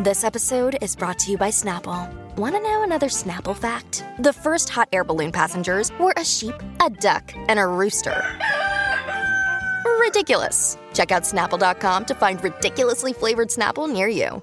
This episode is brought to you by Snapple. Want to know another Snapple fact? The first hot air balloon passengers were a sheep, a duck, and a rooster. Ridiculous. Check out snapple.com to find ridiculously flavored Snapple near you.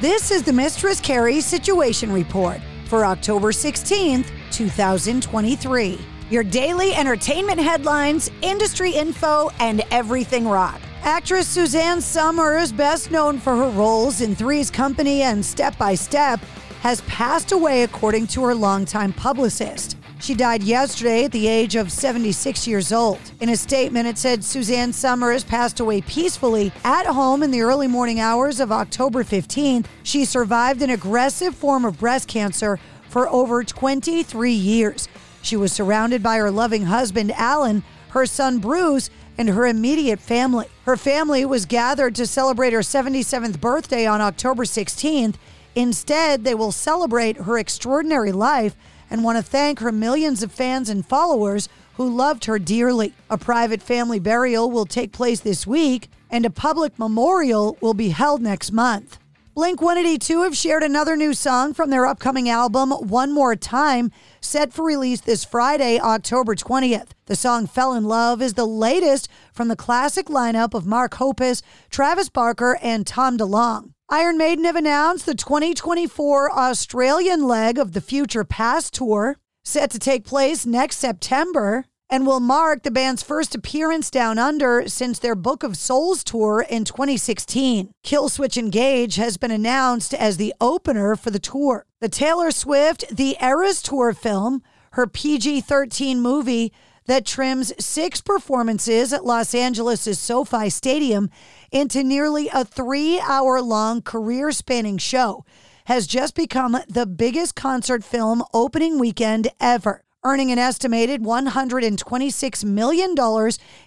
This is the Mistress Carrie Situation Report for October 16th, 2023. Your daily entertainment headlines, industry info, and everything rock. Actress Suzanne Somers, best known for her roles in Three's Company and Step by Step, has passed away according to her longtime publicist. She died yesterday at the age of 76 years old. In a statement, it said Suzanne Somers passed away peacefully at home in the early morning hours of October 15th. She survived an aggressive form of breast cancer for over 23 years. She was surrounded by her loving husband, Alan, her son, Bruce, and her immediate family. Her family was gathered to celebrate her 77th birthday on October 16th. Instead, they will celebrate her extraordinary life and want to thank her millions of fans and followers who loved her dearly. A private family burial will take place this week, and a public memorial will be held next month. Blink 182 have shared another new song from their upcoming album, One More Time, set for release this Friday, October 20th. The song Fell in Love is the latest from the classic lineup of Mark Hoppus, Travis Barker, and Tom DeLonge. Iron Maiden have announced the 2024 Australian leg of the Future Past Tour, set to take place next September, and will mark the band's first appearance down under since their Book of Souls tour in 2016. Killswitch Engage has been announced as the opener for the tour. The Taylor Swift The Eras Tour film, her PG 13 movie, that trims six performances at Los Angeles' SoFi Stadium into nearly a three hour long career spanning show, has just become the biggest concert film opening weekend ever. Earning an estimated $126 million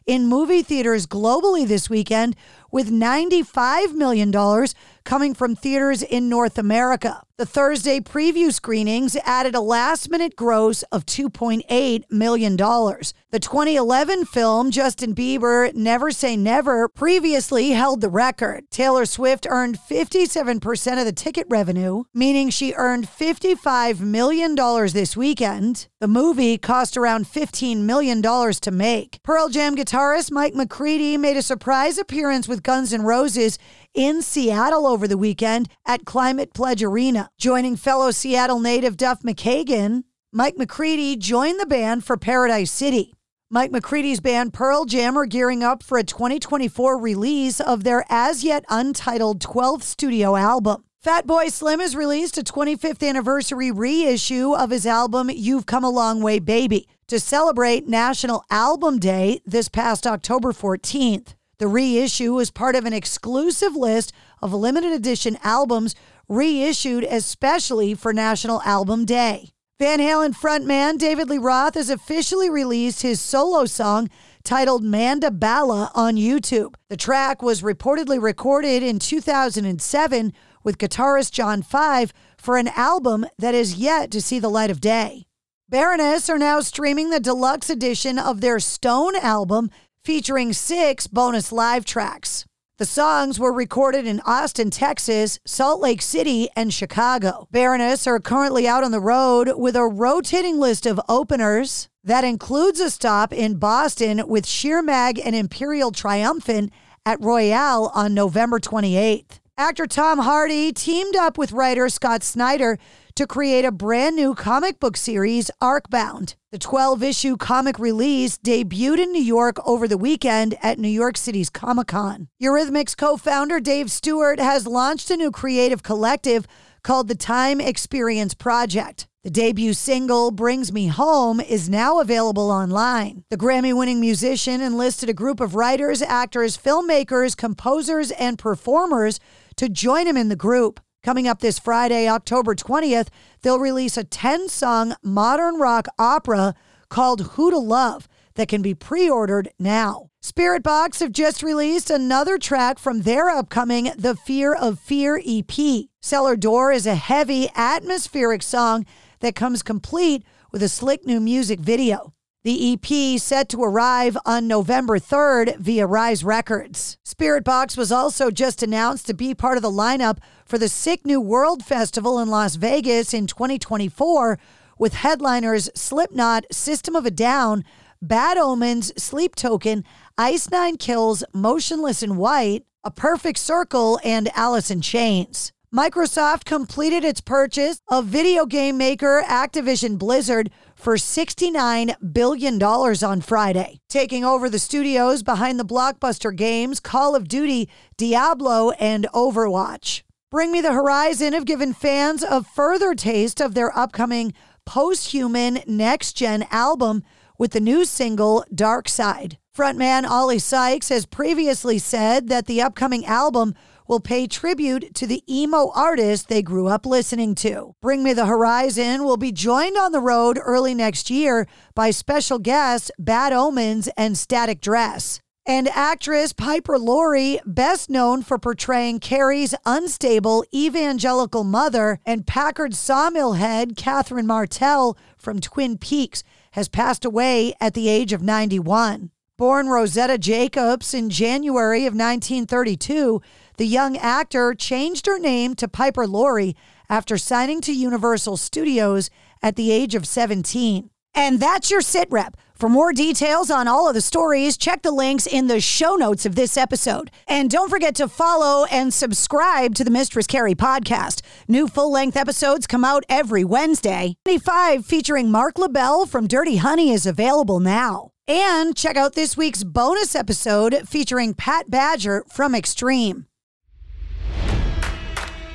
in movie theaters globally this weekend, with $95 million coming from theaters in North America. The Thursday preview screenings added a last minute gross of $2.8 million. The 2011 film, Justin Bieber Never Say Never, previously held the record. Taylor Swift earned 57% of the ticket revenue, meaning she earned $55 million this weekend. The movie cost around $15 million to make. Pearl Jam guitarist Mike McCready made a surprise appearance with Guns N' Roses in Seattle over the weekend at Climate Pledge Arena. Joining fellow Seattle native Duff McKagan, Mike McCready joined the band for Paradise City. Mike McCready's band Pearl Jam are gearing up for a 2024 release of their as yet untitled 12th studio album. Fatboy Slim has released a 25th anniversary reissue of his album You've Come a Long Way Baby to celebrate National Album Day this past October 14th. The reissue is part of an exclusive list of limited edition albums reissued especially for National Album Day. Van Halen frontman David Lee Roth has officially released his solo song titled Manda Bala on YouTube. The track was reportedly recorded in 2007 with guitarist John Five for an album that is yet to see the light of day. Baroness are now streaming the deluxe edition of their Stone album featuring six bonus live tracks. The songs were recorded in Austin, Texas, Salt Lake City, and Chicago. Baroness are currently out on the road with a rotating list of openers that includes a stop in Boston with Sheer Mag and Imperial Triumphant at Royale on November 28th. Actor Tom Hardy teamed up with writer Scott Snyder to create a brand new comic book series, Arcbound. The 12 issue comic release debuted in New York over the weekend at New York City's Comic Con. Eurythmics co founder Dave Stewart has launched a new creative collective called the Time Experience Project. The debut single, Brings Me Home, is now available online. The Grammy winning musician enlisted a group of writers, actors, filmmakers, composers, and performers to join him in the group. Coming up this Friday, October 20th, they'll release a 10 song modern rock opera called Who to Love that can be pre ordered now. Spiritbox have just released another track from their upcoming The Fear of Fear EP. Cellar Door is a heavy, atmospheric song that comes complete with a slick new music video. The EP set to arrive on November 3rd via Rise Records. Spiritbox was also just announced to be part of the lineup for the Sick New World Festival in Las Vegas in 2024 with headliners Slipknot, System of a Down, Bad Omens, Sleep Token, Ice Nine Kills, Motionless in White, A Perfect Circle, and Alice in Chains. Microsoft completed its purchase of video game maker Activision Blizzard for $69 billion on Friday, taking over the studios behind the blockbuster games Call of Duty, Diablo, and Overwatch. Bring Me the Horizon have given fans a further taste of their upcoming post human next gen album with the new single Dark Side. Frontman Oli Sykes has previously said that the upcoming album will pay tribute to the emo artist they grew up listening to. Bring Me the Horizon will be joined on the road early next year by special guests Bad Omens and Static Dress. And actress Piper Laurie, best known for portraying Carrie's unstable evangelical mother and Packard sawmill head Catherine Martell from Twin Peaks, has passed away at the age of 91. Born Rosetta Jacobs in January of 1932, the young actor changed her name to Piper Laurie after signing to Universal Studios at the age of 17. And that's your sit rep. For more details on all of the stories, check the links in the show notes of this episode. And don't forget to follow and subscribe to the Mistress Carrie podcast. New full length episodes come out every Wednesday. 25 featuring Marc LaBelle from Dirty Honey is available now. And check out this week's bonus episode featuring Pat Badger from Extreme.